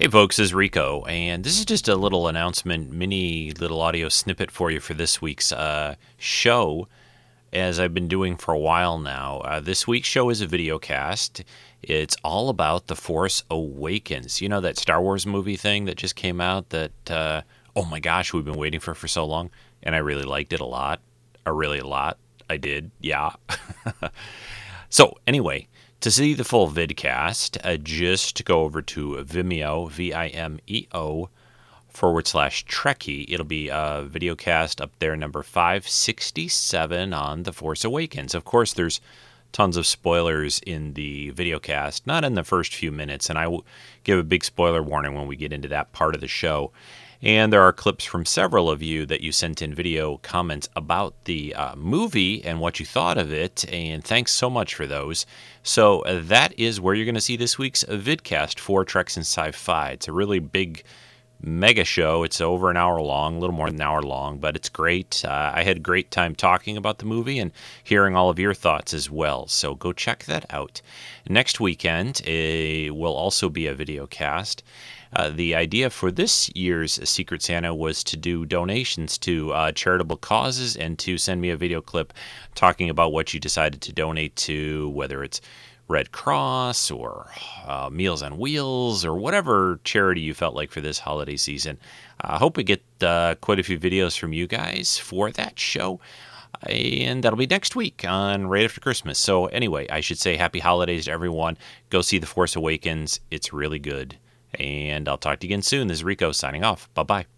Hey folks, this is Rico, and this is just a little announcement, mini little audio snippet for you for this week's uh, show, as I've been doing for a while now. Uh, this week's show is a video cast. It's all about The Force Awakens. You know that Star Wars movie thing that just came out that, uh, oh my gosh, we've been waiting for for so long, and I really liked it a lot. Or really a lot. I did, yeah. so, anyway. To see the full vidcast, uh, just go over to Vimeo, V I M E O, forward slash Trekkie. It'll be a video cast up there, number 567 on The Force Awakens. Of course, there's tons of spoilers in the video cast, not in the first few minutes, and I will give a big spoiler warning when we get into that part of the show. And there are clips from several of you that you sent in video comments about the uh, movie and what you thought of it. And thanks so much for those. So uh, that is where you're going to see this week's vidcast for Treks in Sci-Fi. It's a really big mega show. It's over an hour long, a little more than an hour long, but it's great. Uh, I had a great time talking about the movie and hearing all of your thoughts as well. So go check that out. Next weekend uh, will also be a video cast. Uh, the idea for this year's Secret Santa was to do donations to uh, charitable causes and to send me a video clip talking about what you decided to donate to, whether it's Red Cross or uh, Meals on Wheels or whatever charity you felt like for this holiday season. I hope we get uh, quite a few videos from you guys for that show. And that'll be next week on right after Christmas. So, anyway, I should say happy holidays to everyone. Go see The Force Awakens. It's really good. And I'll talk to you again soon. This is Rico signing off. Bye bye.